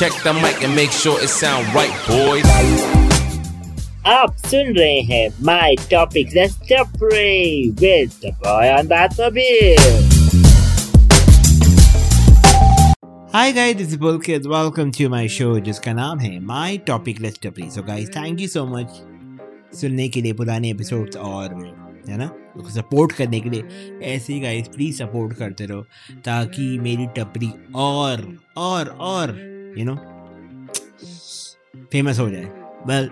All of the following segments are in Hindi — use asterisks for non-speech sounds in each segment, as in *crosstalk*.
check the mic and make sure it sound right, boys. आप सुन रहे हैं my topic with the boy on mobile hi guys this is Bulkit welcome to my show जिसका नाम है my topic let's Tapri so guys thank you so much सुनने के लिए पुराने एपिसोड्स और है ना? सपोर्ट करने के लिए ऐसे ही गाइस प्लीज़ सपोर्ट करते रहो ताकि मेरी टपरी और और और यू नो फ़ेमस हो जाए। वेल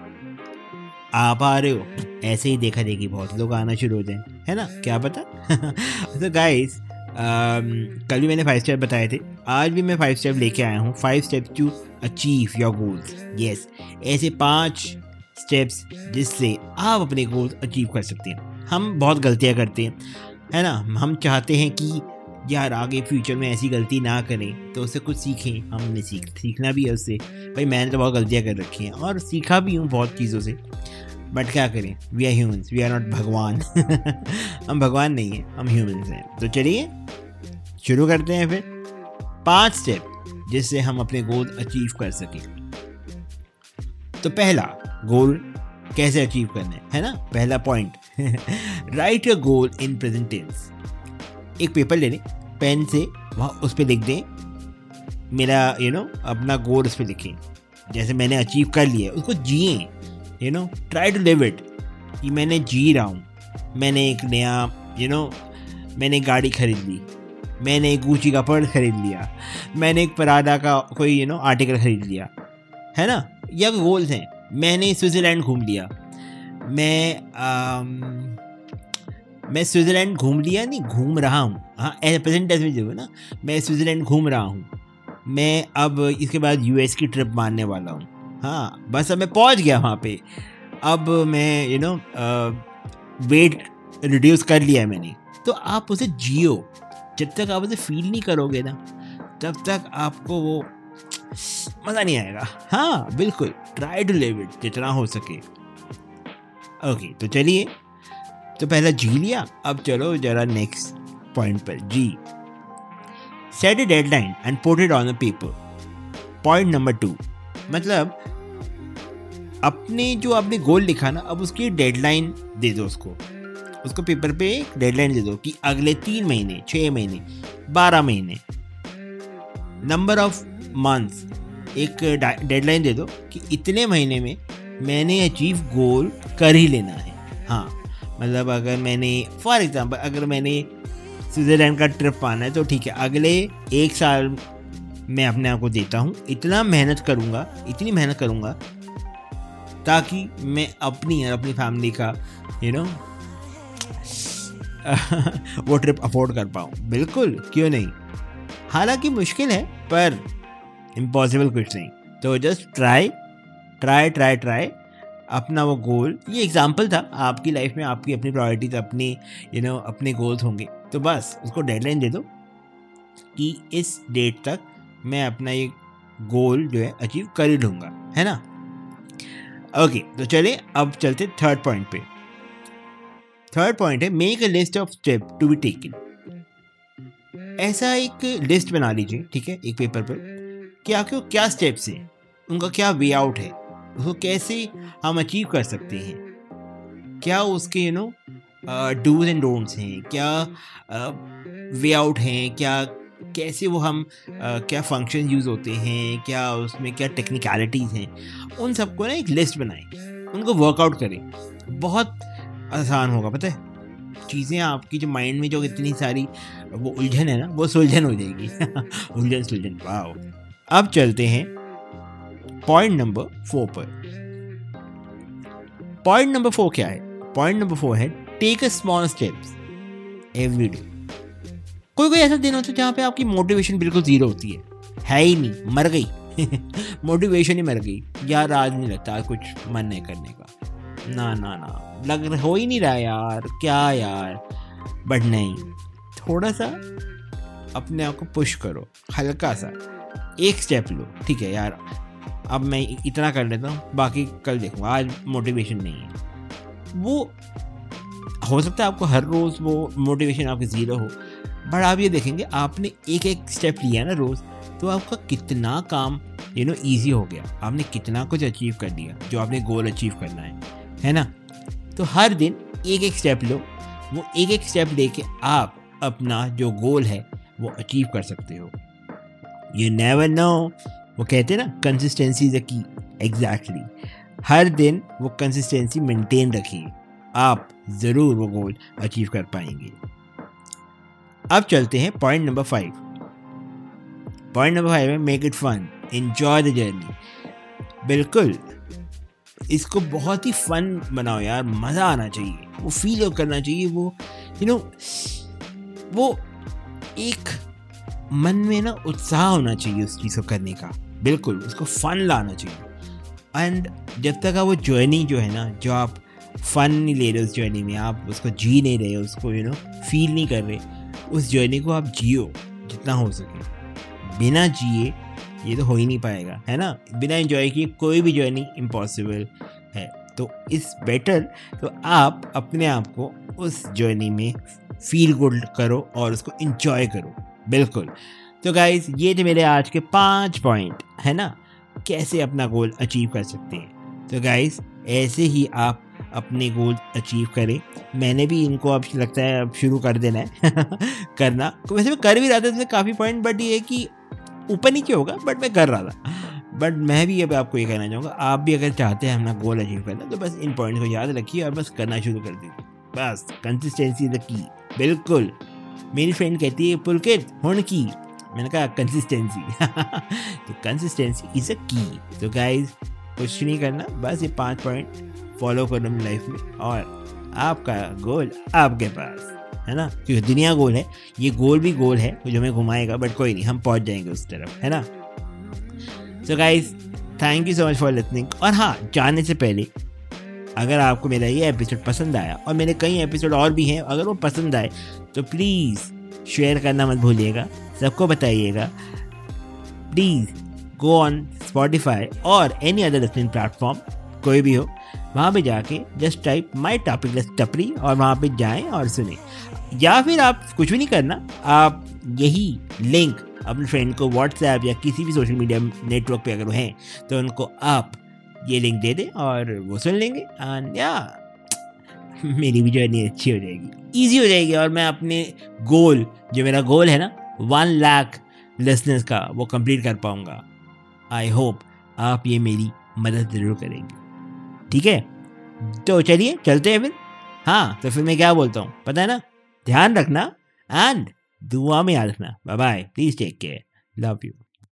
आप आ रहे हो। ऐसे ही देखा देखी बहुत लोग आना शुरू हो जाए। है ना? क्या पता? *laughs* तो गाइस कल भी मैंने फाइव स्टेप बताए थे। आज भी मैं फाइव स्टेप लेके आया हूँ। Five step to achieve your goals yes ऐसे पाँच स्टेप्स जिससे आप अपने गोल्स अचीव कर सकते हैं। हम बहुत गलतियाँ करते हैं। है ना? हम चाहते हैं कि यार आगे फ्यूचर में ऐसी गलती ना करें तो उससे कुछ सीखें। हमने सीख, सीखना भी है उससे। भाई मैंने तो बहुत गलतियाँ कर रखी हैं, और सीखा भी हूँ बहुत चीज़ों से। बट क्या करें? We are humans we are not भगवान। *laughs* हम भगवान नहीं हैं, हम ह्यूमंस हैं। तो चलिए, शुरू करते हैं फिर। पाँच स्टेप जिससे हम अपने गोल अचीव कर सकें। तो पहला गोल कैसे अचीव करना है है ना? पहला point write your goal in present tense एक पेपर ले लें। पेन से वहाँ उस पर लिख दें मेरा यू नो अपना गोल उस पर लिखें। जैसे मैंने अचीव कर लिया उसको जिए you know try to live it कि मैंने जी रहा हूँ मैंने एक नया यू नो मैंने गाड़ी खरीद ली मैंने एक ऊँची का पर्स खरीद लिया मैंने एक परादा का कोई यू नो आर्टिकल खरीद लिया है ना? या गोल्स हैं। मैंने स्विट्ज़रलैंड घूम लिया। मैं आम, मैं स्विट्ज़रलैंड घूम लिया नहीं, घूम रहा हूँ। हाँ प्रेजेंट टेंस में जो है ना, मैं स्विट्ज़रलैंड घूम रहा हूँ। मैं अब इसके बाद यूएस की ट्रिप मारने वाला हूँ। हाँ बस अब मैं पहुँच गया वहाँ पे। अब मैं यू नो वेट रिड्यूस कर लिया है मैंने। तो आप उसे जियो। जब तक आप उसे फील नहीं करोगे ना, तब तक आपको वो मज़ा नहीं आएगा। हाँ बिल्कुल ट्राई टू लिव इट जितना हो सके। ओके तो चलिए। तो पहला जी लिया, अब चलो जरा नेक्स्ट पॉइंट पर जी set a deadline and put it on the paper point number two मतलब अपने जो आपने गोल लिखा ना, अब उसकी डेडलाइन दे दो उसको। उसको पेपर पे एक डेडलाइन दे दो कि अगले तीन महीने छः महीने, बारह महीने नंबर ऑफ़ मंथ्स एक डेडलाइन दे दो कि इतने महीने में मैंने अचीव गोल कर ही लेना है। हाँ मतलब अगर मैंने फॉर एग्ज़ाम्पल अगर मैंने स्विट्ज़रलैंड का ट्रिप पाना है तो ठीक है अगले एक साल मैं अपने आप को देता हूँ। इतना मेहनत करूँगा इतनी मेहनत करूँगा ताकि मैं अपनी और अपनी फैमिली का यू you नो know, *laughs* वो ट्रिप अफोर्ड कर पाऊँ। बिल्कुल क्यों नहीं? हालाँकि मुश्किल है पर इम्पॉसिबल कुछ नहीं। तो just try try try try अपना वो गोल ये एग्ज़ाम्पल था। आपकी लाइफ में आपकी अपनी प्रायोरिटीज अपनी यू नो अपने गोल्स होंगे। तो बस, उसको डेडलाइन दे दो कि इस डेट तक मैं अपना ये गोल जो है अचीव कर ही लूँगा, है ना? ओके तो चलिए अब चलते थर्ड पॉइंट पे। थर्ड पॉइंट है make a list of step to be taken ऐसा एक लिस्ट बना लीजिए, ठीक है, एक पेपर पर, कि आपके क्या स्टेप्स हैं, उनका क्या वे आउट है। उसको कैसे हम अचीव कर सकते हैं? क्या उसके you know dos and don'ts हैं? क्या वे आउट हैं? क्या कैसे वो हम uh, क्या फ़ंक्शन यूज़ होते हैं? क्या उसमें क्या टेक्निकलिटीज़ हैं? उन सबको ना एक लिस्ट बनाएँ। उनको वर्कआउट करें। बहुत आसान होगा पता है? चीज़ें आपकी जो माइंड में जो इतनी सारी वो उलझन है ना वो सुलझन हो जाएगी। *laughs* उलझन सुलझन वाह अब चलते हैं। पॉइंट नंबर फोर पर। पॉइंट नंबर फोर क्या है? पॉइंट नंबर फोर है take a small steps every day कोई कोई ऐसा दिन होता है जहाँ पे आपकी मोटिवेशन बिल्कुल ज़ीरो होती है। है ही नहीं, मर गई। *laughs* मोटिवेशन ही मर गई यार आज नहीं लगता कुछ मन नहीं करने का। ना ना ना, लग हो ही नहीं रहा यार, क्या यार। बट नहीं, थोड़ा सा अपने आप को पुश करो, हल्का सा। एक स्टेप लो, ठीक है यार। अब मैं इतना कर लेता हूँ, बाकी कल देखूँगा। आज मोटिवेशन नहीं है। वो, हो सकता है आपको हर रोज़ वो मोटिवेशन आपकी ज़ीरो हो बट आप ये देखेंगे, आपने एक एक स्टेप लिया ना रोज़ तो आपका कितना काम यू नो ईजी हो गया। आपने कितना कुछ अचीव कर दिया जो आपने गोल अचीव करना है है ना? तो हर दिन एक एक स्टेप लो, वो एक एक स्टेप लेके आप अपना जो गोल है, वो अचीव कर सकते हो। यू नेवर नो वो कहते हैं ना कंसिस्टेंसी इज़ अ की एग्जैक्टली हर दिन वो कंसिस्टेंसी मेंटेन रखिए। आप ज़रूर वो गोल अचीव कर पाएँगे। अब चलते हैं point number five point number five है make it fun enjoy the journey बिल्कुल। इसको बहुत ही फन बनाओ यार। मज़ा आना चाहिए। वो फील करना चाहिए। वो यू you नो know, वो एक मन में ना उत्साह होना चाहिए उस चीज़ को करने का। बिल्कुल, उसको फन लाना चाहिए। एंड जब तक वो जर्नी जो है ना, जो आप फन नहीं ले रहे उस जर्नी में, आप उसको जी नहीं रहे, उसको यू नो फील नहीं कर रहे, उस जर्नी को आप जियो, जितना हो सके। बिना जिए, ये तो हो ही नहीं पाएगा, है ना? बिना एंजॉय किए कोई भी जर्नी इम्पॉसिबल है। तो इस बेटर तो आप अपने आप को उस जर्नी में फील गुड करो और उसको इंजॉय करो, बिल्कुल। तो गाइज़ ये थे मेरे आज के पाँच पॉइंट है ना? कैसे अपना गोल अचीव कर सकते हैं? तो गाइज़ ऐसे ही आप अपने गोल अचीव करें। मैंने भी इनको अब लगता है अब शुरू कर देना है। *laughs* करना। वैसे मैं कर भी रहा था, इसमें काफ़ी पॉइंट बट ये कि ऊपर नीचे होगा बट मैं कर रहा था। बट मैं भी अब आपको ये कहना चाहूँगा, आप भी अगर चाहते हैं अपना गोल अचीव करना तो बस इन पॉइंट्स को याद रखिए और बस करना शुरू कर दीजिए। बस कंसिस्टेंसी द की बिल्कुल। मेरी फ्रेंड कहती है, पुलकित हुण की मैंने कहा कंसिस्टेंसी *laughs* तो कंसिस्टेंसी इज़ अ की तो गाइज़ कुछ नहीं करना, बस ये पाँच पॉइंट फॉलो करना अपनी लाइफ में और आपका गोल आपके पास, है ना? क्योंकि दुनिया गोल है, ये गोल भी गोल है जो हमें घुमाएगा बट कोई नहीं, हम पहुँच जाएँगे उस तरफ़, है ना? So guys thank you so much for listening और हाँ जाने से पहले, अगर आपको मेरा ये एपिसोड पसंद आया, और मेरे कई एपिसोड और भी हैं, अगर वो पसंद आए तो प्लीज़ शेयर करना मत भूलिएगा। सबको बताइएगा। प्लीज़ गो ऑन स्पॉटिफाई और एनी अदर लिसनिंग प्लेटफॉर्म कोई भी हो, वहाँ पे जाके just type my topic list Tapri और वहाँ पे जाएँ और सुने। या फिर आप कुछ भी नहीं करना, आप यही लिंक अपने फ्रेंड को व्हाट्सएप या किसी भी सोशल मीडिया नेटवर्क पे अगर हैं तो उनको आप ये लिंक दे दें और वो सुन लेंगे। एंड या *laughs* मेरी भी जर्नी अच्छी हो जाएगी। ईजी हो जाएगी और मैं अपने गोल जो मेरा गोल है ना वन लाख लिसनर्स का, वो कंप्लीट कर पाऊँगा। आई होप आप ये मेरी मदद ज़रूर करेंगे। ठीक है? तो चलिए, चलते हैं फिर। हाँ तो फिर मैं क्या बोलता हूँ? पता है ना? ध्यान रखना एंड दुआ में याद रखना। Bye bye please take care love you